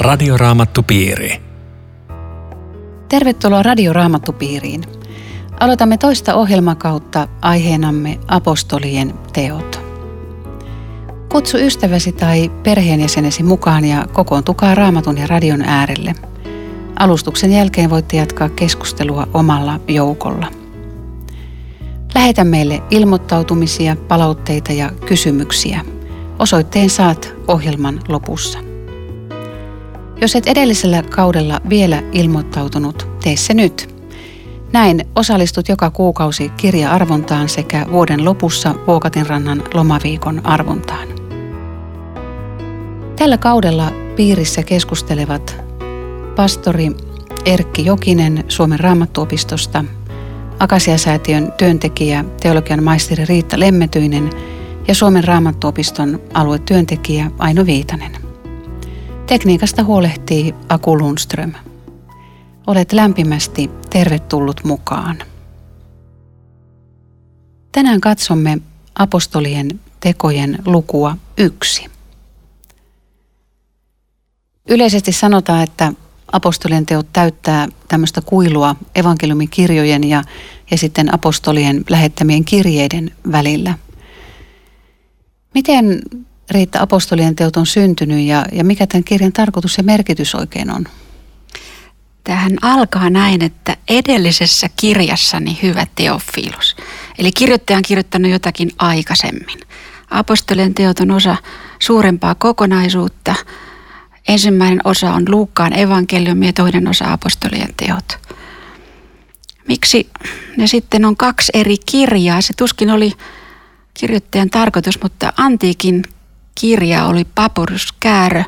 Radioraamattupiiri. Tervetuloa Radioraamattupiiriin. Aloitamme toista ohjelmakautta aiheenamme apostolien teot. Kutsu ystäväsi tai perheenjäsenesi mukaan ja kokoontukaa raamatun ja radion äärelle. Alustuksen jälkeen voitte jatkaa keskustelua omalla joukolla. Lähetä meille ilmoittautumisia, palautteita ja kysymyksiä. Osoitteen saat ohjelman lopussa. Jos et edellisellä kaudella vielä ilmoittautunut, tee se nyt. Näin osallistut joka kuukausi kirja-arvontaan sekä vuoden lopussa Vuokatinrannan lomaviikon arvontaan. Tällä kaudella piirissä keskustelevat pastori Erkki Jokinen Suomen raamattuopistosta, Akasiasäätiön työntekijä, teologian maisteri Riitta Lemmetyinen ja Suomen raamattuopiston aluetyöntekijä Aino Viitanen. Tekniikasta huolehtii Aku Lundström. Olet lämpimästi tervetullut mukaan. Tänään katsomme apostolien tekojen lukua yksi. Yleisesti sanotaan, että apostolien teot täyttää tämmöistä kuilua evankeliumikirjojen ja, ja sitten apostolien lähettämien kirjeiden välillä. Miten Riitta apostolien teot on syntynyt ja, ja mikä tämän kirjan tarkoitus ja merkitys oikein on? Tähän alkaa näin, että edellisessä kirjassani hyvä Teofilus. Eli kirjoittaja on kirjoittanut jotakin aikaisemmin. Apostolien teot on osa suurempaa kokonaisuutta. Ensimmäinen osa on Luukkaan evankeliumi ja toinen osa apostolien teot. Miksi ne sitten on kaksi eri kirjaa? Se tuskin oli kirjoittajan tarkoitus, mutta antiikin kirja oli papyruskäärö,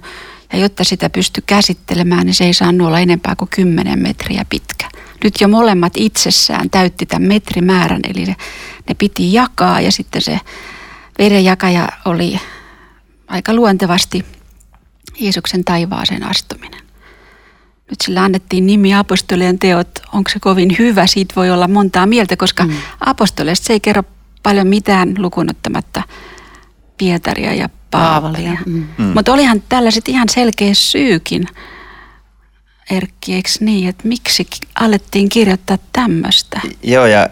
ja jotta sitä pystyi käsittelemään, niin se ei saanut olla enempää kuin 10 metriä pitkä. Nyt jo molemmat itsessään täytti tämän metrimäärän, eli ne, ne piti jakaa ja sitten se vedenjakaja oli aika luontevasti Jeesuksen taivaaseen astuminen. Nyt sillä annettiin nimi apostolien teot. Onko se kovin hyvä? Siitä voi olla montaa mieltä, koska mm. apostoleista se ei kerro paljon mitään lukunottamatta Pietaria ja Paavalia. Mm. Mm. Mutta olihan tällaiset ihan selkeä syykin, Erkki, eikö niin, että miksi alettiin kirjoittaa tämmöistä? Joo, ja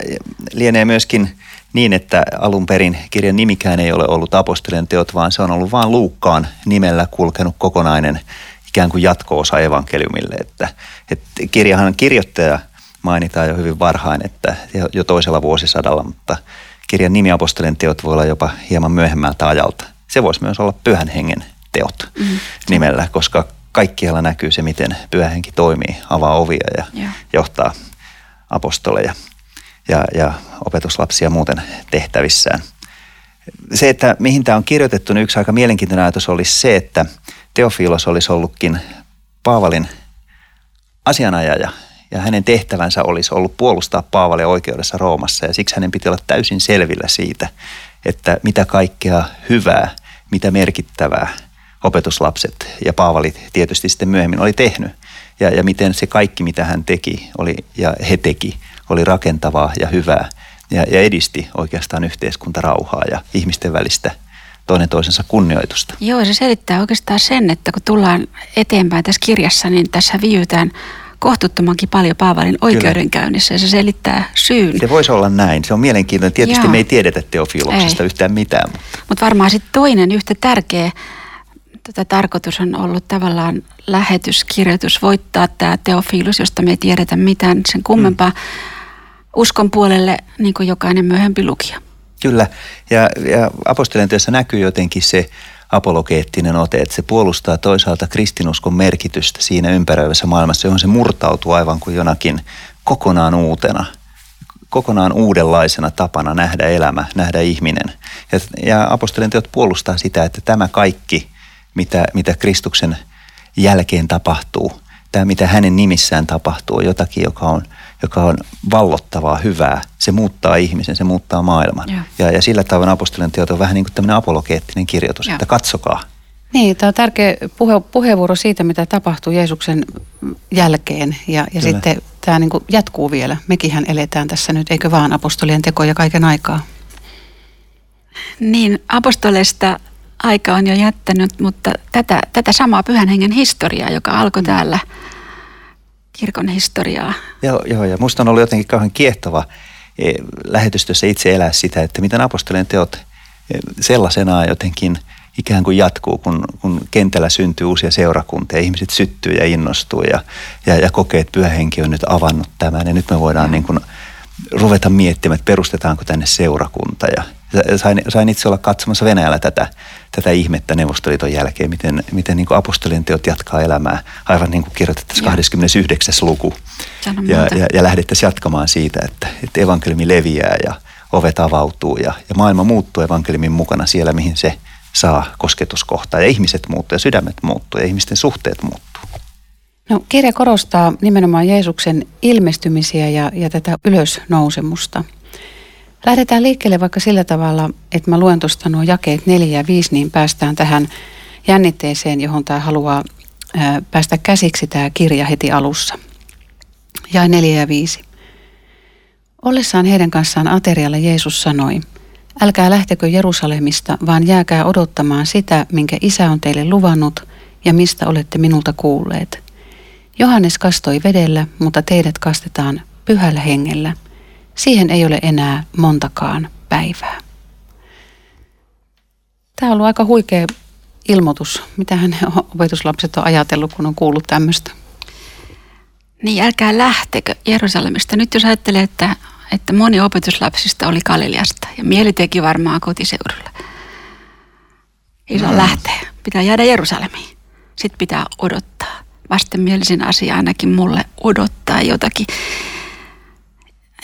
lienee myöskin niin, että alun perin kirjan nimikään ei ole ollut apostolien teot, vaan se on ollut vain Luukkaan nimellä kulkenut kokonainen ikään kuin jatko-osa evankeliumille. Että, että kirjahan kirjoittaja mainitaan jo hyvin varhain, että jo toisella vuosisadalla, mutta kirjan nimi apostolien teot voi olla jopa hieman myöhemmältä ajalta – se voisi myös olla pyhän hengen teot mm. nimellä, koska kaikkialla näkyy se, miten pyhä henki toimii, avaa ovia ja yeah. johtaa apostoleja ja, ja opetuslapsia muuten tehtävissään. Se, että mihin tämä on kirjoitettu, niin yksi aika mielenkiintoinen ajatus olisi se, että Teofilos olisi ollutkin Paavalin asianajaja ja hänen tehtävänsä olisi ollut puolustaa Paavalia oikeudessa Roomassa ja siksi hänen piti olla täysin selvillä siitä, että mitä kaikkea hyvää mitä merkittävää opetuslapset ja Paavali tietysti sitten myöhemmin oli tehnyt. Ja, ja miten se kaikki, mitä hän teki oli, ja he teki, oli rakentavaa ja hyvää ja, ja edisti oikeastaan yhteiskuntarauhaa ja ihmisten välistä toinen toisensa kunnioitusta. Joo, se selittää oikeastaan sen, että kun tullaan eteenpäin tässä kirjassa, niin tässä viiytään kohtuuttomankin paljon Paavalin oikeudenkäynnissä ja se selittää syyn. Se voisi olla näin. Se on mielenkiintoinen. Tietysti Joo. me ei tiedetä teofiloksesta ei. yhtään mitään. Mutta Mut varmaan sitten toinen yhtä tärkeä tätä tarkoitus on ollut tavallaan lähetyskirjoitus voittaa tämä teofilus, josta me ei tiedetä mitään sen kummempaa mm. uskon puolelle, niin kuin jokainen myöhempi lukija. Kyllä, ja, ja apostolien työssä näkyy jotenkin se apologeettinen ote, että se puolustaa toisaalta kristinuskon merkitystä siinä ympäröivässä maailmassa, johon se murtautuu aivan kuin jonakin kokonaan uutena, kokonaan uudenlaisena tapana nähdä elämä, nähdä ihminen. Ja, ja apostolien teot puolustaa sitä, että tämä kaikki, mitä, mitä Kristuksen jälkeen tapahtuu, tämä mitä hänen nimissään tapahtuu, jotakin, joka on – joka on vallottavaa, hyvää. Se muuttaa ihmisen, se muuttaa maailman. Ja, ja sillä tavoin apostolien teot on vähän niin kuin tämmöinen apologeettinen kirjoitus, ja. että katsokaa. Niin, tämä on tärkeä puhe, puheenvuoro siitä, mitä tapahtuu Jeesuksen jälkeen. Ja, ja sitten tämä niin kuin jatkuu vielä. Mekinhän eletään tässä nyt, eikö vaan apostolien tekoja kaiken aikaa? Niin, apostoleista aika on jo jättänyt, mutta tätä, tätä samaa pyhän hengen historiaa, joka alkoi täällä kirkon historiaa. Joo, joo ja musta on ollut jotenkin kauhean kiehtova e, lähetystössä itse elää sitä, että miten apostolien teot e, sellaisenaan jotenkin ikään kuin jatkuu, kun, kun kentällä syntyy uusia seurakuntia, ihmiset syttyy ja innostuu ja, ja, ja kokee, että pyhä henki on nyt avannut tämän ja nyt me voidaan niin kuin ruveta miettimään, että perustetaanko tänne seurakunta ja sain, sain itse olla katsomassa Venäjällä tätä, tätä ihmettä Neuvostoliiton jälkeen, miten, miten niin apostolien teot jatkaa elämää, aivan niin kuin kirjoitettaisiin 29. luku. Ja, ja, ja lähdettäisiin jatkamaan siitä, että, että evankeliumi leviää ja ovet avautuu ja, ja maailma muuttuu evankeliumin mukana siellä, mihin se saa kosketuskohtaa ja ihmiset muuttuu ja sydämet muuttuu ja ihmisten suhteet muuttuu. No, kirja korostaa nimenomaan Jeesuksen ilmestymisiä ja, ja tätä ylösnousemusta – Lähdetään liikkeelle vaikka sillä tavalla, että mä luen tuosta nuo jakeet 4 ja 5, niin päästään tähän jännitteeseen, johon tämä haluaa ää, päästä käsiksi tämä kirja heti alussa. Ja 4 ja 5. Ollessaan heidän kanssaan aterialla Jeesus sanoi, älkää lähtekö Jerusalemista, vaan jääkää odottamaan sitä, minkä isä on teille luvannut ja mistä olette minulta kuulleet. Johannes kastoi vedellä, mutta teidät kastetaan pyhällä hengellä – Siihen ei ole enää montakaan päivää. Tämä on ollut aika huikea ilmoitus. Mitähän opetuslapset on ajatellut, kun on kuullut tämmöistä? Niin, älkää lähtekö Jerusalemista. Nyt jos ajattelee, että, että moni opetuslapsista oli Galileasta ja mieli teki varmaan kotiseudulla. Ei saa no. lähteä. Pitää jäädä Jerusalemiin. Sitten pitää odottaa. Vastenmielisin asia ainakin mulle odottaa jotakin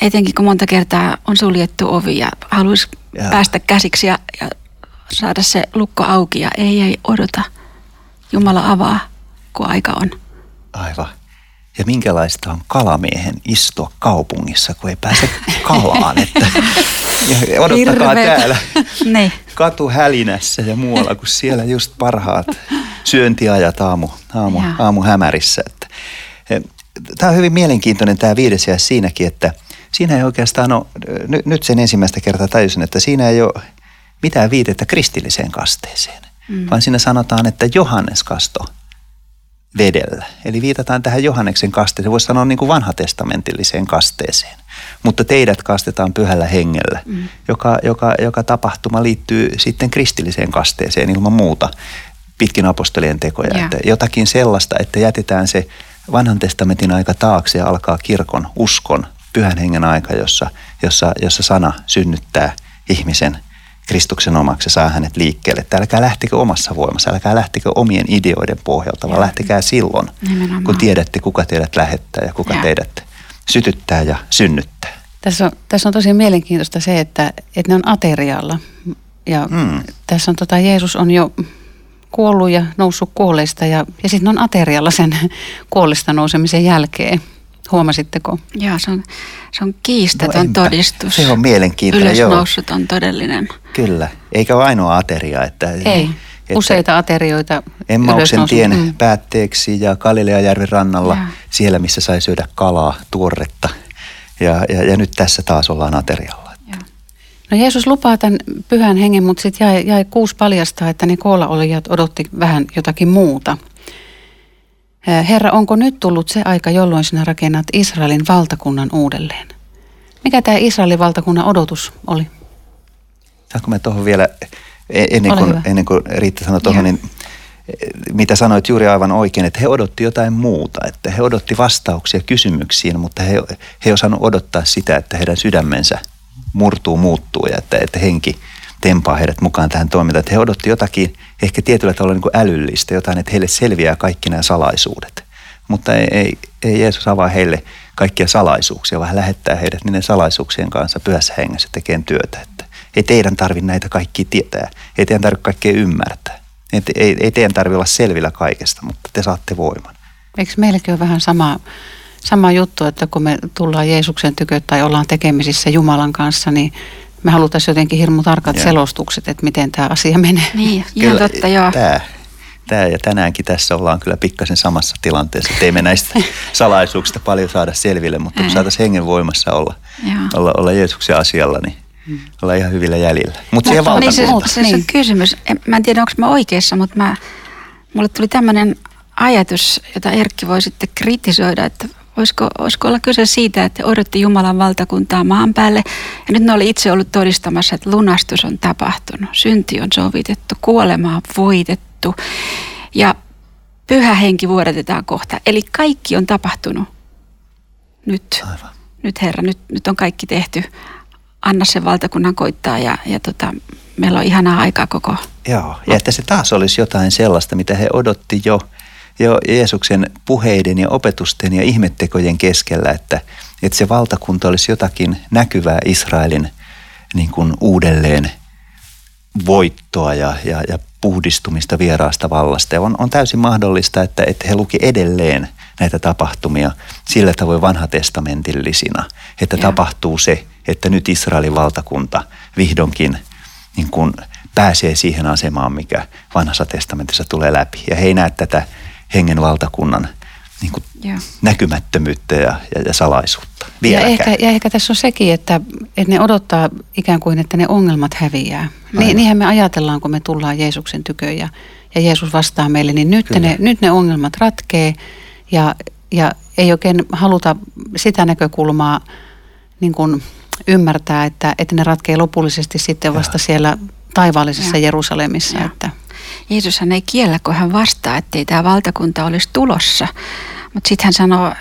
etenkin kun monta kertaa on suljettu ovi ja haluaisi ja. päästä käsiksi ja, ja saada se lukko auki ja ei, ei odota. Jumala avaa, kun aika on. Aivan. Ja minkälaista on kalamiehen istua kaupungissa, kun ei pääse kalaan. Että, ja odottakaa Hirveetä. täällä niin. katuhälinässä ja muualla, kun siellä just parhaat syöntiajat aamu, aamu, aamu hämärissä. Että, tämä on hyvin mielenkiintoinen tämä viides ja siinäkin, että – siinä ei oikeastaan ole, n- nyt sen ensimmäistä kertaa tajusin, että siinä ei ole mitään viitettä kristilliseen kasteeseen, mm. vaan siinä sanotaan, että Johannes kasto vedellä. Eli viitataan tähän Johanneksen kasteeseen, voisi sanoa niin kuin vanhatestamentilliseen kasteeseen. Mutta teidät kastetaan pyhällä hengellä, mm. joka, joka, joka tapahtuma liittyy sitten kristilliseen kasteeseen ilman muuta pitkin apostolien tekoja. Yeah. Että jotakin sellaista, että jätetään se vanhan testamentin aika taakse ja alkaa kirkon, uskon pyhän hengen aika, jossa, jossa, jossa sana synnyttää ihmisen Kristuksen omaksi ja saa hänet liikkeelle. Että älkää lähtikö omassa voimassa, älkää lähtikö omien ideoiden pohjalta, vaan lähtekää silloin, Nimenomaan. kun tiedätte, kuka teidät lähettää ja kuka ja. teidät sytyttää ja synnyttää. Tässä on, tässä on tosi mielenkiintoista se, että, että ne on aterialla. Ja mm. tässä on tota, Jeesus on jo kuollut ja noussut kuolleista ja, ja sitten on aterialla sen kuolleista nousemisen jälkeen. Huomasitteko? Joo, se on, se on kiistaton no todistus. Se on mielenkiintoinen, Ylösnoussut on todellinen. Kyllä, eikä ole ainoa ateria. Että, Ei, että useita aterioita. Emmauksen tien mm. päätteeksi ja Galileajärven rannalla, ja. siellä missä sai syödä kalaa, tuoretta. Ja, ja, ja nyt tässä taas ollaan aterialla. Ja. No Jeesus lupaa tämän pyhän hengen, mutta sitten jäi, jäi kuusi paljastaa, että ne koolla olijat odotti vähän jotakin muuta – Herra, onko nyt tullut se aika, jolloin sinä rakennat Israelin valtakunnan uudelleen? Mikä tämä Israelin valtakunnan odotus oli? Saanko mä tuohon vielä, e, ennen kuin, ennen kuin Riitta sanoi tuohon, niin e, mitä sanoit juuri aivan oikein, että he odotti jotain muuta, että he odotti vastauksia kysymyksiin, mutta he, he ei osannut odottaa sitä, että heidän sydämensä murtuu, muuttuu ja että, että henki tempaa heidät mukaan tähän toimintaan. Että he odotti jotakin ehkä tietyllä tavalla niin kuin älyllistä, jotain, että heille selviää kaikki nämä salaisuudet. Mutta ei, ei, ei Jeesus avaa heille kaikkia salaisuuksia, vaan lähettää heidät niiden salaisuuksien kanssa pyhässä hengessä tekemään työtä. Että ei teidän tarvitse näitä kaikki tietää, ei teidän tarvitse kaikkea ymmärtää. Ei, ei, ei teidän tarvitse olla selvillä kaikesta, mutta te saatte voiman. Eikö meilläkin ole vähän sama, sama juttu, että kun me tullaan Jeesuksen tykö tai ollaan tekemisissä Jumalan kanssa, niin me halutaan jotenkin hirmu tarkat ja. selostukset, että miten tämä asia menee. Niin, ihan totta, joo. Tämä, tämä ja tänäänkin tässä ollaan kyllä pikkasen samassa tilanteessa, että ei me näistä salaisuuksista paljon saada selville, mutta kun saataisiin hengen voimassa olla, olla, olla Jeesuksen asialla, niin mm. olla ihan hyvillä jäljillä. Mutta siihen niin se, se, niin. se on kysymys. Mä en tiedä, onko mä oikeassa, mutta mä, mulle tuli tämmöinen ajatus, jota Erkki voi sitten kritisoida, että Olisiko, olisiko olla kyse siitä, että odotti Jumalan valtakuntaa maan päälle ja nyt ne oli itse ollut todistamassa, että lunastus on tapahtunut, synti on sovitettu, kuolema on voitettu ja pyhä henki vuodatetaan kohta. Eli kaikki on tapahtunut nyt. Aivan. Nyt Herra, nyt, nyt on kaikki tehty. Anna sen valtakunnan koittaa ja, ja tota, meillä on ihanaa aikaa koko. Joo, ja että se taas olisi jotain sellaista, mitä he odotti jo – jo Jeesuksen puheiden ja opetusten ja ihmettekojen keskellä, että, että se valtakunta olisi jotakin näkyvää Israelin niin kuin uudelleen voittoa ja, ja, ja puhdistumista vieraasta vallasta. Ja on, on täysin mahdollista, että, että he luki edelleen näitä tapahtumia sillä tavoin vanhatestamentillisina, että ja. tapahtuu se, että nyt Israelin valtakunta vihdoinkin niin kuin pääsee siihen asemaan, mikä vanhassa testamentissa tulee läpi. Ja he ei näe tätä hengen valtakunnan niin kuin näkymättömyyttä ja, ja, ja salaisuutta. Ja ehkä, ja ehkä tässä on sekin, että, että ne odottaa ikään kuin, että ne ongelmat häviää. Niin, niinhän me ajatellaan, kun me tullaan Jeesuksen tykön ja, ja Jeesus vastaa meille, niin nyt ne, nyt ne ongelmat ratkee ja, ja ei oikein haluta sitä näkökulmaa niin kuin ymmärtää, että, että ne ratkee lopullisesti sitten vasta ja. siellä taivaallisessa ja. Jerusalemissa. Ja. Että. Jeesushan ei kiellä, kun hän vastaa, ettei tämä valtakunta olisi tulossa. Mutta sitten hän sanoo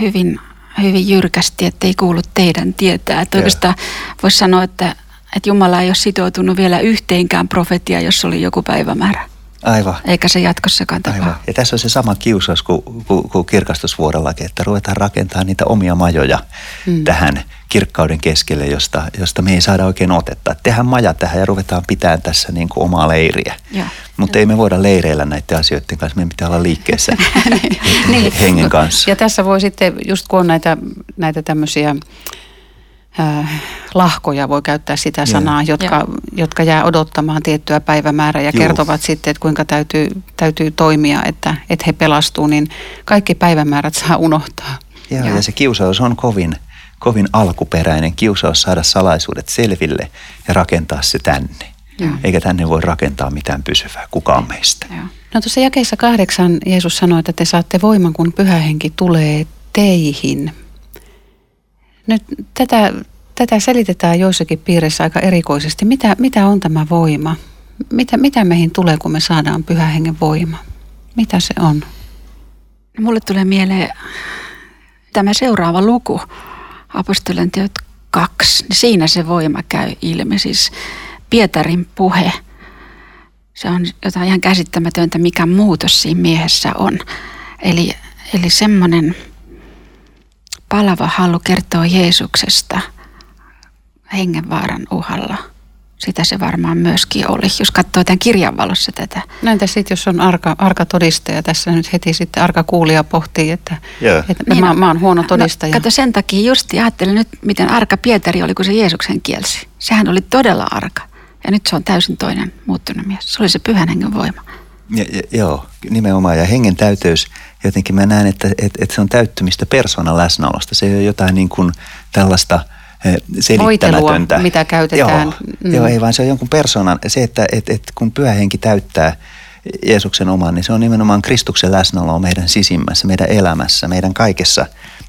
hyvin, hyvin jyrkästi, että ei kuulu teidän tietää. Että oikeastaan voisi sanoa, että, että Jumala ei ole sitoutunut vielä yhteenkään profetia, jos oli joku päivämäärä. Aivan. Eikä se jatkossakaan tapahdu. Aivan. Ja tässä on se sama kiusaus kuin, kuin, kuin kirkastusvuodellakin, että ruvetaan rakentamaan niitä omia majoja mm. tähän kirkkauden keskelle, josta, josta me ei saada oikein otetta. Tehdään maja tähän ja ruvetaan pitämään tässä niin kuin omaa leiriä. Mutta ei me voida leireillä näiden asioiden kanssa, meidän pitää olla liikkeessä niin. hengen kanssa. Ja tässä voi sitten, just kun on näitä, näitä tämmöisiä äh, lahkoja, voi käyttää sitä sanaa, jotka, jotka jää odottamaan tiettyä päivämäärää ja Juh. kertovat sitten, että kuinka täytyy, täytyy toimia, että, että he pelastuu, niin kaikki päivämäärät saa unohtaa. Joo, ja, ja se kiusaus on kovin, kovin alkuperäinen kiusaus saada salaisuudet selville ja rakentaa se tänne. Ja. Eikä tänne voi rakentaa mitään pysyvää, kukaan meistä. Ja. No tuossa jakeessa kahdeksan Jeesus sanoi, että te saatte voiman, kun pyhä henki tulee teihin. Nyt tätä, tätä selitetään joissakin piireissä aika erikoisesti. Mitä, mitä on tämä voima? Mitä, mitä meihin tulee, kun me saadaan pyhä hengen voima? Mitä se on? Mulle tulee mieleen tämä seuraava luku, apostolien teot kaksi. Siinä se voima käy ilmi. Siis Pietarin puhe, se on jotain ihan käsittämätöntä, mikä muutos siinä miehessä on. Eli, eli semmoinen palava halu kertoa Jeesuksesta hengenvaaran uhalla. Sitä se varmaan myöskin oli, jos katsoo tämän kirjan valossa tätä. No entä sitten, jos on arka, arka todistaja, tässä nyt heti sitten arka kuulija pohtii, että, yeah. että niin, mä, mä oon huono no, todistaja. No, kato sen takia just ajattelin nyt, miten arka Pietari oli, kun se Jeesuksen kielsi. Sehän oli todella arka. Ja nyt se on täysin toinen muuttunut mies. Se oli se pyhän hengen voima. Ja, ja, joo, nimenomaan. Ja hengen täyteys, jotenkin mä näen, että, että, että se on täyttymistä persoonan läsnäolosta. Se ei ole jotain niin kuin tällaista eh, selittämätöntä. Voitelua, mitä käytetään. Joo, mm. joo, ei vaan se on jonkun persoonan. Se, että että että kun pyhä henki täyttää Jeesuksen oman, niin se on nimenomaan Kristuksen läsnäolo meidän sisimmässä, meidän elämässä, meidän kaikessa,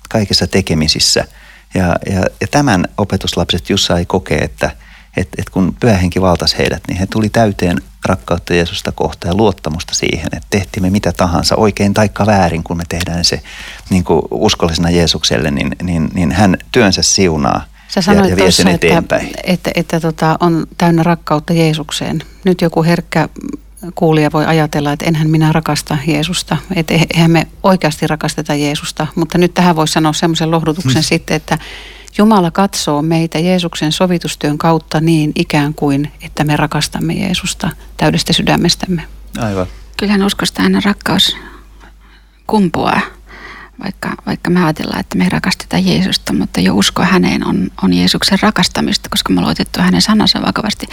kaikessa tekemisissä. Ja, ja, ja tämän opetuslapset Jussa ei kokee, että – että et kun pyhähenki valtasi heidät, niin he tuli täyteen rakkautta Jeesusta kohtaan ja luottamusta siihen, että tehtiin me mitä tahansa, oikein taikka väärin, kun me tehdään se niin kuin uskollisena Jeesukselle, niin, niin, niin hän työnsä siunaa Sä sanoit ja, ja vie sen eteenpäin. Että, että, että tota, on täynnä rakkautta Jeesukseen. Nyt joku herkkä kuulija voi ajatella, että enhän minä rakasta Jeesusta, että eihän me oikeasti rakasteta Jeesusta, mutta nyt tähän voisi sanoa semmoisen lohdutuksen hmm. sitten, että Jumala katsoo meitä Jeesuksen sovitustyön kautta niin ikään kuin, että me rakastamme Jeesusta täydestä sydämestämme. Aivan. Kyllähän uskosta aina rakkaus kumpuaa, vaikka, vaikka me ajatellaan, että me rakastetaan Jeesusta, mutta jo usko häneen on, on Jeesuksen rakastamista, koska me ollaan otettu hänen sanansa vakavasti.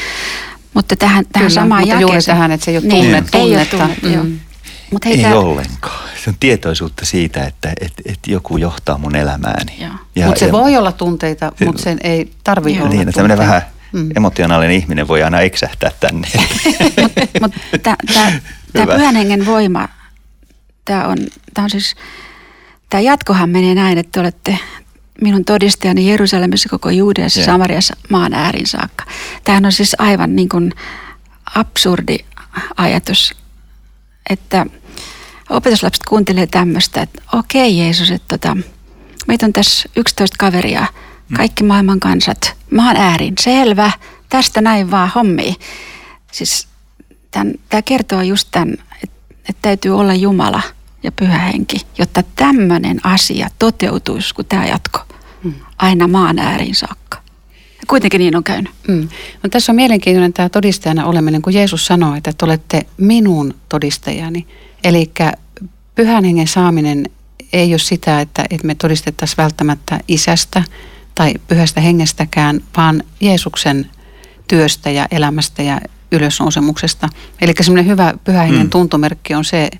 Mutta tähän, tähän Kyllä, samaan mutta jakeeseen. juuri tähän, että se ei ole tunne, niin, tunnetta. Ei ole tunne, mm. Mut hei, Ei tää... ollenkaan. Se on tietoisuutta siitä, että et, et joku johtaa mun elämääni. Mutta se ja, voi olla tunteita, mutta sen ei tarvitse olla Niin, tämmöinen vähän mm. emotionaalinen ihminen voi aina eksähtää tänne. Mutta mut, tämä pyhän hengen voima, tämä on, tää on siis, tämä jatkohan menee näin, että te olette minun todistajani Jerusalemissa, koko Juudeassa, yeah. Samariassa, maan äärin saakka. Tämähän on siis aivan niin kuin absurdi ajatus, että opetuslapset kuuntelee tämmöistä, että okei Jeesus, että tota, meitä on tässä 11 kaveria, mm. kaikki maailman kansat, maan äärin, selvä, tästä näin vaan hommi. Siis tämä kertoo just tämän, että, että täytyy olla Jumala ja pyhä henki, jotta tämmöinen asia toteutuisi, kun tämä jatko mm. aina maan ääriin saakka. Ja kuitenkin niin on käynyt. Mm. No, tässä on mielenkiintoinen tämä todistajana oleminen, kun Jeesus sanoi, että te olette minun todistajani. Eli pyhän hengen saaminen ei ole sitä, että, että me todistettaisiin välttämättä isästä tai pyhästä hengestäkään, vaan Jeesuksen työstä ja elämästä ja ylösnousemuksesta. Eli semmoinen hyvä pyhä hengen mm. tuntomerkki on se,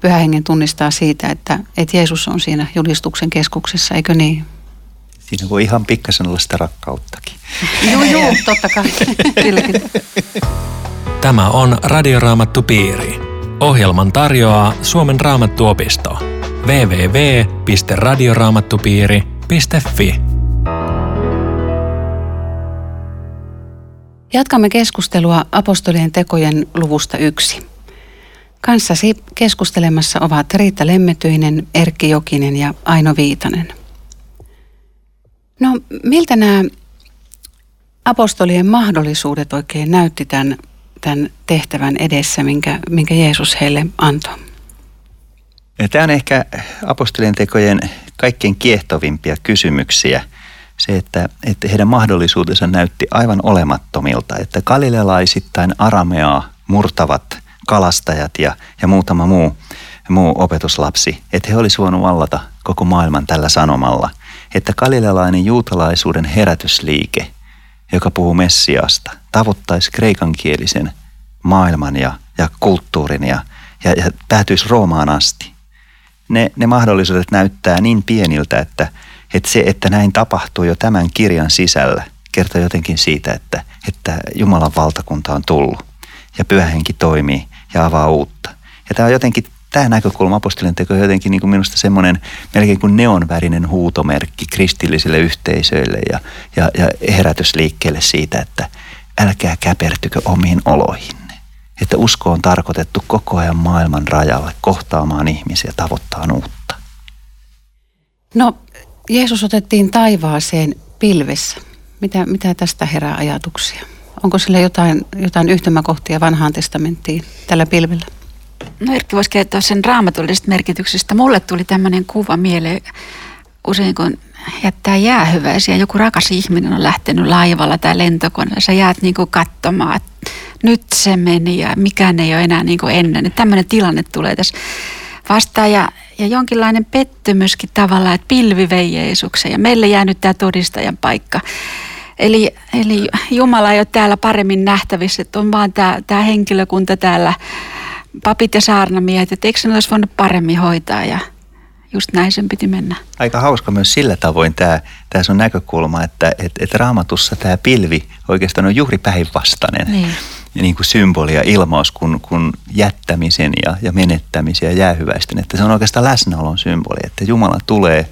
pyhä hengen tunnistaa siitä, että, että Jeesus on siinä julistuksen keskuksessa, eikö niin? Siinä voi ihan pikkasen olla sitä rakkauttakin. joo, joo, totta kai. Tämä on Radioraamattu Piiri. Ohjelman tarjoaa Suomen raamattuopisto. www.radioraamattupiiri.fi Jatkamme keskustelua apostolien tekojen luvusta yksi. Kanssasi keskustelemassa ovat Riitta Lemmetyinen, Erkki Jokinen ja Aino Viitanen. No, miltä nämä apostolien mahdollisuudet oikein näytti tämän, tämän tehtävän edessä, minkä, minkä Jeesus heille antoi? Tämä on ehkä apostolien tekojen kaikkein kiehtovimpia kysymyksiä. Se, että, että heidän mahdollisuutensa näytti aivan olemattomilta, että galilealaisittain arameaa murtavat kalastajat ja, ja muutama muu, muu opetuslapsi, että he olisivat voinut vallata koko maailman tällä sanomalla – että galilealainen juutalaisuuden herätysliike, joka puhuu Messiasta, tavoittaisi kreikankielisen maailman ja, ja kulttuurin ja, ja, ja päätyisi Roomaan asti. Ne, ne mahdollisuudet näyttää niin pieniltä, että, että se, että näin tapahtuu jo tämän kirjan sisällä, kertoo jotenkin siitä, että, että Jumalan valtakunta on tullut ja pyhähenki toimii ja avaa uutta. Ja tämä on jotenkin tämä näkökulma apostolien teko on jotenkin niin kuin minusta semmoinen melkein kuin neonvärinen huutomerkki kristillisille yhteisöille ja, ja, ja herätysliikkeelle siitä, että älkää käpertykö omiin oloihinne. Että usko on tarkoitettu koko ajan maailman rajalle kohtaamaan ihmisiä, tavoittaa uutta. No, Jeesus otettiin taivaaseen pilvessä. Mitä, mitä tästä herää ajatuksia? Onko sillä jotain, jotain yhtymäkohtia vanhaan testamenttiin tällä pilvellä? No Erkki voisi kertoa sen raamatullisesta merkityksestä. Mulle tuli tämmöinen kuva mieleen usein, kun jättää jäähyväisiä. Joku rakas ihminen on lähtenyt laivalla tai lentokoneella. Sä jäät niin kuin katsomaan, että nyt se meni ja mikään ei ole enää niin kuin ennen. Että tämmöinen tilanne tulee tässä vastaan ja, ja jonkinlainen pettymyskin tavallaan, että pilvi vei Jeesuksen ja meille jää nyt tämä todistajan paikka. Eli, eli Jumala ei ole täällä paremmin nähtävissä, että on vaan tämä, tämä henkilökunta täällä papit ja saarnamiehet, että eikö ne olisi voinut paremmin hoitaa ja just näin sen piti mennä. Aika hauska myös sillä tavoin tämä, tämä sun näkökulma, että et, et raamatussa tämä pilvi oikeastaan on juuri päinvastainen. Niin. Niin kuin symboli ja ilmaus kuin, kuin jättämisen ja, ja menettämisen ja jäähyväisten. Että se on oikeastaan läsnäolon symboli, että Jumala tulee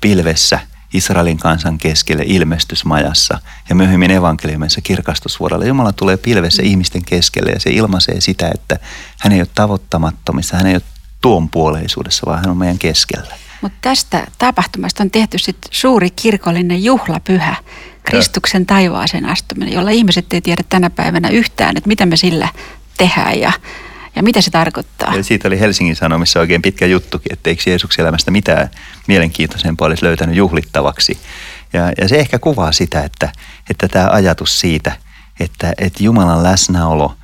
pilvessä – Israelin kansan keskelle ilmestysmajassa ja myöhemmin evankeliumissa kirkastusvuodella. Jumala tulee pilvessä ihmisten keskelle ja se ilmaisee sitä, että hän ei ole tavoittamattomissa, hän ei ole tuon puoleisuudessa, vaan hän on meidän keskellä. Mutta tästä tapahtumasta on tehty sit suuri kirkollinen juhlapyhä, Kristuksen taivaaseen astuminen, jolla ihmiset ei tiedä tänä päivänä yhtään, että mitä me sillä tehdään ja ja mitä se tarkoittaa? Ja siitä oli Helsingin Sanomissa oikein pitkä juttukin, että eikö Jeesuksen elämästä mitään mielenkiintoisempaa olisi löytänyt juhlittavaksi. Ja, ja se ehkä kuvaa sitä, että, että tämä ajatus siitä, että, että Jumalan läsnäolo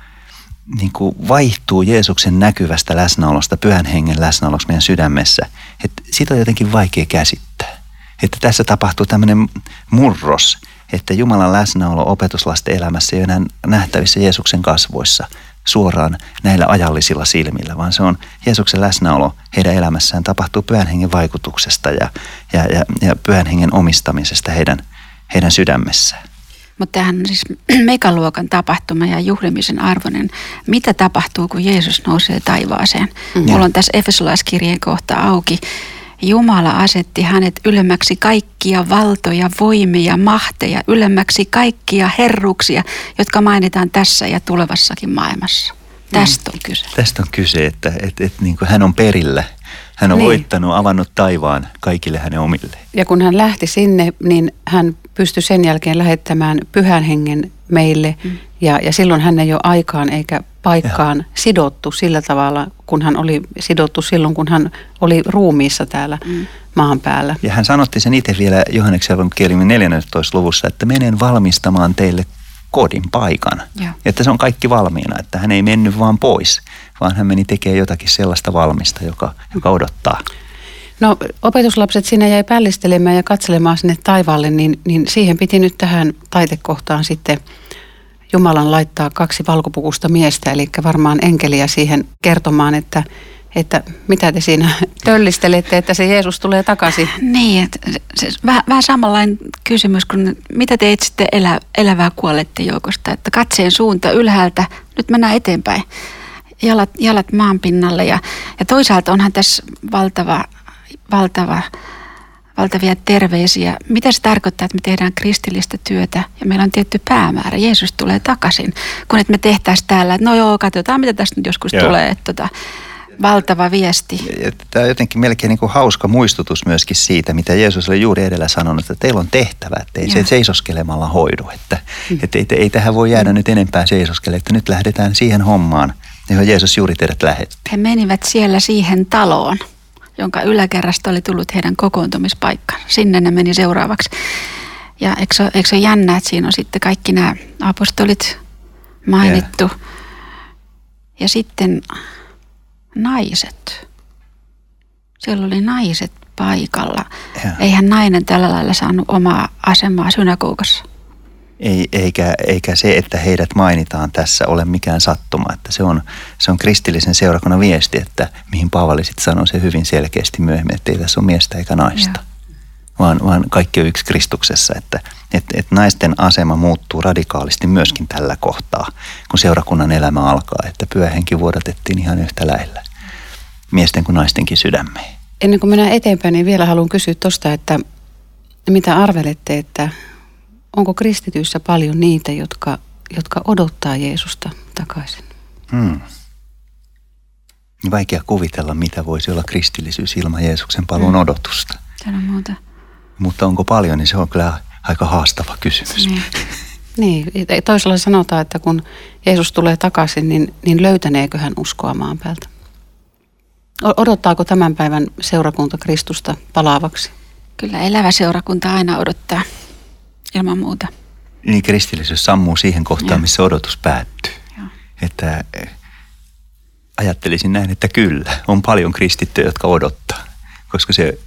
niin kuin vaihtuu Jeesuksen näkyvästä läsnäolosta, pyhän hengen läsnäoloksi meidän sydämessä. Että siitä on jotenkin vaikea käsittää. Että tässä tapahtuu tämmöinen murros, että Jumalan läsnäolo opetuslasten elämässä ei ole enää nähtävissä Jeesuksen kasvoissa – suoraan näillä ajallisilla silmillä, vaan se on Jeesuksen läsnäolo heidän elämässään tapahtuu pyhän hengen vaikutuksesta ja, ja, ja, ja pyhän hengen omistamisesta heidän, heidän sydämessään. Mutta tämähän on siis megaluokan tapahtuma ja juhlimisen arvoinen. Mitä tapahtuu, kun Jeesus nousee taivaaseen? Mm. Mulla on tässä Efesolaiskirjeen kohta auki. Jumala asetti hänet ylemmäksi kaikkia valtoja, voimia, mahteja, ylemmäksi kaikkia herruksia, jotka mainitaan tässä ja tulevassakin maailmassa. Tästä on kyse. Tästä on kyse, että, että, että niin hän on perillä. Hän on niin. voittanut, avannut taivaan kaikille hänen omille. Ja kun hän lähti sinne, niin hän pystyi sen jälkeen lähettämään pyhän hengen meille. Mm. Ja, ja silloin hän ei ole aikaan eikä paikkaan ja. sidottu sillä tavalla, kun hän oli sidottu silloin, kun hän oli ruumiissa täällä mm. maan päällä. Ja hän sanotti sen itse vielä Johanneksen evankeliumin 14. luvussa, että menen valmistamaan teille kodin paikan. Ja. Että se on kaikki valmiina, että hän ei mennyt vaan pois, vaan hän meni tekemään jotakin sellaista valmista, joka, joka odottaa. No opetuslapset sinne jäi pällistelemään ja katselemaan sinne taivaalle, niin, niin siihen piti nyt tähän taitekohtaan sitten Jumalan laittaa kaksi valkopukusta miestä, eli varmaan enkeliä siihen kertomaan, että, että mitä te siinä töllistelette, että se Jeesus tulee takaisin. Niin, että se, vähän, vähän samanlainen kysymys kuin mitä te etsitte elä, elävää kuolette joukosta, että katseen suunta ylhäältä, nyt mennään eteenpäin, jalat, jalat maan pinnalle ja, ja toisaalta onhan tässä valtava, valtava valtavia terveisiä. Mitä se tarkoittaa, että me tehdään kristillistä työtä ja meillä on tietty päämäärä. Jeesus tulee takaisin, kun että me tehtäisiin täällä, että no joo, katsotaan mitä tästä nyt joskus joo. tulee. Että tota, valtava viesti. Tämä on jotenkin melkein niin kuin hauska muistutus myöskin siitä, mitä Jeesus oli juuri edellä sanonut, että teillä on tehtävä, että ei se seisoskelemalla hoidu. Että, mm. että ei, ei tähän voi jäädä mm. nyt enempää seisoskele, että nyt lähdetään siihen hommaan, johon Jeesus juuri teidät lähetti. He menivät siellä siihen taloon jonka yläkerrasta oli tullut heidän kokoontumispaikkansa. Sinne ne meni seuraavaksi. Ja eikö se, eikö se ole jännä, että siinä on sitten kaikki nämä apostolit mainittu. Yeah. Ja sitten naiset. Siellä oli naiset paikalla. Yeah. Eihän nainen tällä lailla saanut omaa asemaa synagogassa. Ei, eikä, eikä se, että heidät mainitaan tässä ole mikään sattuma. Että se, on, se on kristillisen seurakunnan viesti, että mihin Paavali sitten sanoi se hyvin selkeästi myöhemmin, että ei tässä ole miestä eikä naista. Vaan, vaan kaikki on yksi Kristuksessa, että, että, että naisten asema muuttuu radikaalisti myöskin tällä kohtaa, kun seurakunnan elämä alkaa, että pyöhenki vuodatettiin ihan yhtä lähellä miesten kuin naistenkin sydämeen. Ennen kuin mennään eteenpäin, niin vielä haluan kysyä tuosta, että mitä arvelette, että onko kristityissä paljon niitä, jotka, jotka odottaa Jeesusta takaisin? Hmm. Vaikea kuvitella, mitä voisi olla kristillisyys ilman Jeesuksen paluun hmm. odotusta. Tänä muuta. Mutta onko paljon, niin se on kyllä aika haastava kysymys. Niin. niin, toisella sanotaan, että kun Jeesus tulee takaisin, niin, niin löytäneekö hän uskoa maan päältä? Odottaako tämän päivän seurakunta Kristusta palaavaksi? Kyllä elävä seurakunta aina odottaa ilman muuta. Niin kristillisyys sammuu siihen kohtaan, ja. missä odotus päättyy. Ja. Että eh, ajattelisin näin, että kyllä, on paljon kristittyjä, jotka odottaa, koska se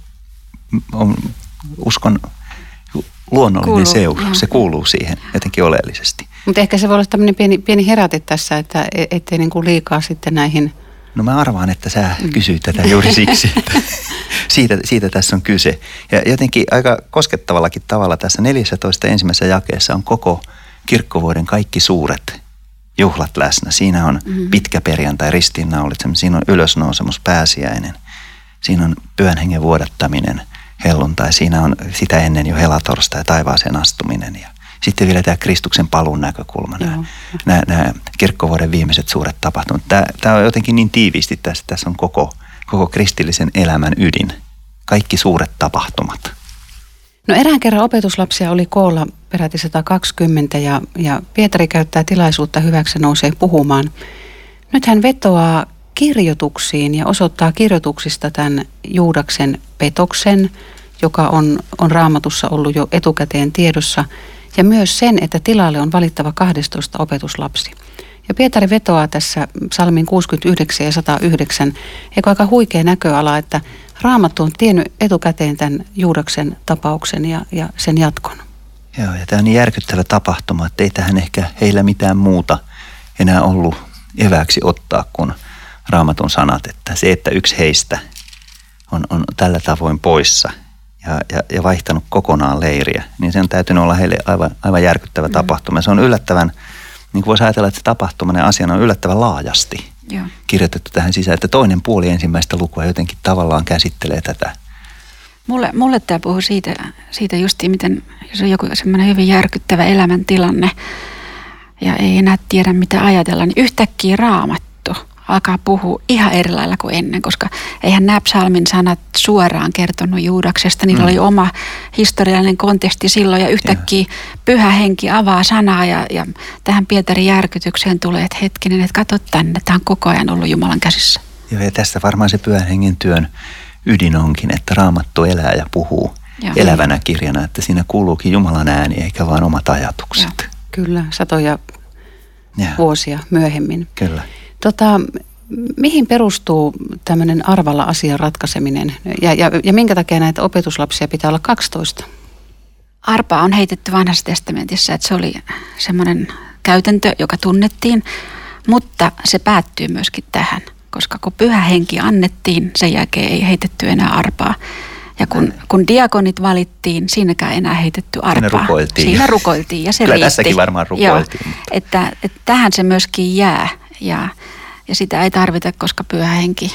on uskon luonnollinen kuuluu, seuraus. Ja. Se kuuluu siihen jotenkin oleellisesti. Mutta ehkä se voi olla tämmöinen pieni, pieni heräte tässä, että e, ettei niin kuin liikaa sitten näihin – No mä arvaan, että sä mm. kysyit tätä juuri siksi, että siitä, siitä tässä on kyse. Ja jotenkin aika koskettavallakin tavalla tässä 14 ensimmäisessä jakeessa on koko kirkkovuoden kaikki suuret juhlat läsnä. Siinä on mm. pitkä perjantai, ristiinnaulitseminen, siinä on ylösnousemus, pääsiäinen, siinä on pyhän hengen vuodattaminen, helluntai, siinä on sitä ennen jo helatorstai, taivaaseen astuminen ja sitten vielä tämä Kristuksen palun näkökulma, nämä, nämä, nämä kirkkovuoden viimeiset suuret tapahtumat. Tämä, tämä on jotenkin niin tiiviisti tässä, tässä on koko, koko kristillisen elämän ydin. Kaikki suuret tapahtumat. No erään kerran opetuslapsia oli koolla peräti 120 ja, ja Pietari käyttää tilaisuutta hyväksi nousee puhumaan. Nyt hän vetoaa kirjoituksiin ja osoittaa kirjoituksista tämän Juudaksen petoksen, joka on, on raamatussa ollut jo etukäteen tiedossa – ja myös sen, että tilalle on valittava 12 opetuslapsi. Ja Pietari vetoaa tässä salmin 69 ja 109, eikö aika huikea näköala, että Raamattu on tiennyt etukäteen tämän Juudaksen tapauksen ja, ja sen jatkon. Joo, ja tämä on niin järkyttävä tapahtuma, että ei tähän ehkä heillä mitään muuta enää ollut eväksi ottaa kuin raamatun sanat, että se, että yksi heistä on, on tällä tavoin poissa ja, ja, ja vaihtanut kokonaan leiriä, niin sen täytyy olla heille aivan, aivan järkyttävä mm. tapahtuma. Se on yllättävän, niin kuin voisi ajatella, että se tapahtuminen asiana on yllättävän laajasti Joo. kirjoitettu tähän sisään, että toinen puoli ensimmäistä lukua jotenkin tavallaan käsittelee tätä. Mulle, mulle tämä puhuu siitä, siitä justiin, miten jos on joku semmoinen hyvin järkyttävä elämäntilanne ja ei enää tiedä mitä ajatella, niin yhtäkkiä raamattu alkaa puhua ihan eri lailla kuin ennen, koska eihän nämä psalmin sanat suoraan kertonut Juudaksesta. Niillä mm. oli oma historiallinen konteksti silloin ja yhtäkkiä ja. pyhä henki avaa sanaa ja, ja tähän Pietarin järkytykseen tulee, että hetkinen, että katso tänne, tämä on koko ajan ollut Jumalan käsissä. Joo ja tästä varmaan se pyhän hengen työn ydin onkin, että raamattu elää ja puhuu Joo. elävänä kirjana, että siinä kuuluukin Jumalan ääni eikä vain omat ajatukset. Joo. Kyllä, satoja ja. vuosia myöhemmin. Kyllä. Tota, mihin perustuu tämmöinen arvalla asian ratkaiseminen ja, ja, ja minkä takia näitä opetuslapsia pitää olla 12? Arpa on heitetty vanhassa testamentissa, että se oli semmoinen käytäntö, joka tunnettiin, mutta se päättyy myöskin tähän, koska kun pyhä henki annettiin, sen jälkeen ei heitetty enää arpaa. Ja kun, kun diakonit valittiin, siinäkään enää heitetty arpaa. Siinä rukoiltiin. Siinä rukoiltiin ja se Kyllä riitti. tässäkin varmaan rukoiltiin. Joo, että, että tähän se myöskin jää ja, ja sitä ei tarvita, koska pyhä henki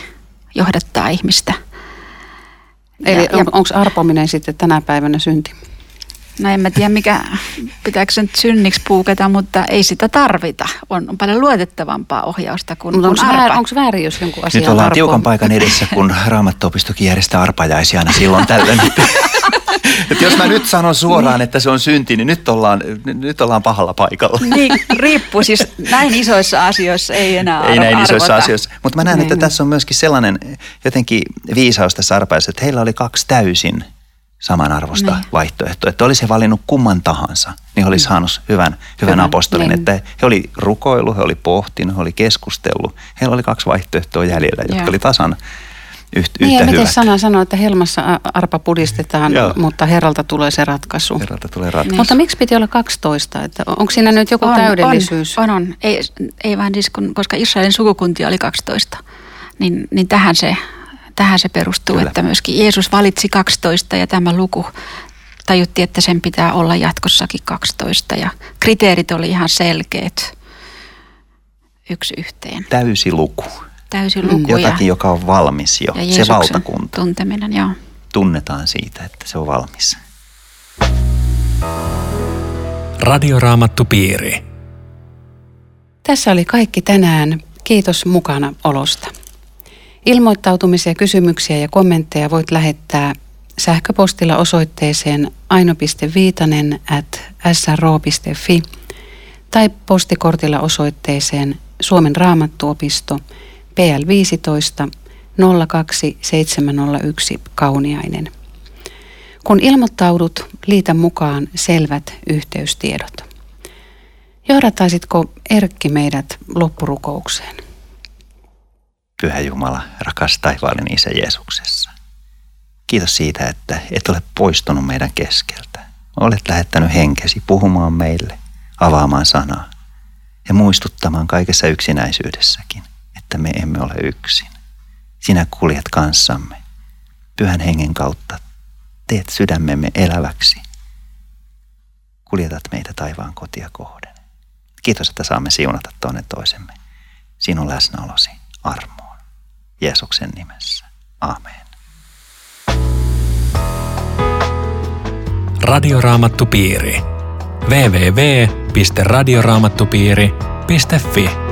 johdattaa ihmistä. Eli on, onko arpominen sitten tänä päivänä synti? No en mä tiedä, mikä, pitääkö se nyt synniksi puuketa, mutta ei sitä tarvita. On, on paljon luotettavampaa ohjausta kuin, mutta onko arpa. Onko väärin, jos jonkun asia Nyt ollaan arpo? tiukan paikan edessä, kun Raamatto-opistokin järjestää arpajaisia aina silloin tällöin. että jos mä nyt sanon suoraan, että se on synti, niin nyt ollaan, nyt ollaan pahalla paikalla. Niin, riippuu siis näin isoissa asioissa ei enää Ei näin arvota. isoissa asioissa. Mutta mä näen, niin. että tässä on myöskin sellainen jotenkin viisaus tässä arpaissa, että heillä oli kaksi täysin samanarvosta niin. vaihtoehtoa. Että olisi he valinnut kumman tahansa, niin olisi saanut hyvän, hyvän apostolin. Niin. Että he oli rukoilu, he oli pohtinut, he oli keskustellut. Heillä oli kaksi vaihtoehtoa jäljellä, jotka Joo. oli tasan yhtä, niin, yhtä ja miten sana sanoo, että helmassa arpa pudistetaan, Joo. mutta herralta tulee se ratkaisu. Herralta tulee ratkaisu. Niin. Mutta miksi piti olla 12? Että onko siinä nyt joku on, täydellisyys? On, on. Ei, ei vaan siis, kun, koska Israelin sukukuntia oli 12, niin, niin tähän se tähän se perustuu, Kyllä. että myöskin Jeesus valitsi 12 ja tämä luku tajuttiin, että sen pitää olla jatkossakin 12 ja kriteerit oli ihan selkeät yksi yhteen. Täysi luku. Täysi luku. Mm. Jotakin, joka on valmis jo, ja se valtakunta. tunteminen, joo. Tunnetaan siitä, että se on valmis. Radioraamattu piiri. Tässä oli kaikki tänään. Kiitos mukana olosta. Ilmoittautumisia, kysymyksiä ja kommentteja voit lähettää sähköpostilla osoitteeseen aino.viitanen at sro.fi tai postikortilla osoitteeseen Suomen raamattuopisto PL 15 02701 Kauniainen. Kun ilmoittaudut, liitä mukaan selvät yhteystiedot. Johdattaisitko Erkki meidät loppurukoukseen? Pyhä Jumala, rakas taivaallinen Isä Jeesuksessa. Kiitos siitä, että et ole poistunut meidän keskeltä. Olet lähettänyt henkesi puhumaan meille, avaamaan sanaa ja muistuttamaan kaikessa yksinäisyydessäkin, että me emme ole yksin. Sinä kuljet kanssamme. Pyhän hengen kautta teet sydämemme eläväksi. Kuljetat meitä taivaan kotia kohden. Kiitos, että saamme siunata toinen toisemme. Sinun läsnäolosi armo. Jeesuksen nimessä. Amen. Radioraamattupiiri. www.radioraamattupiiri.fi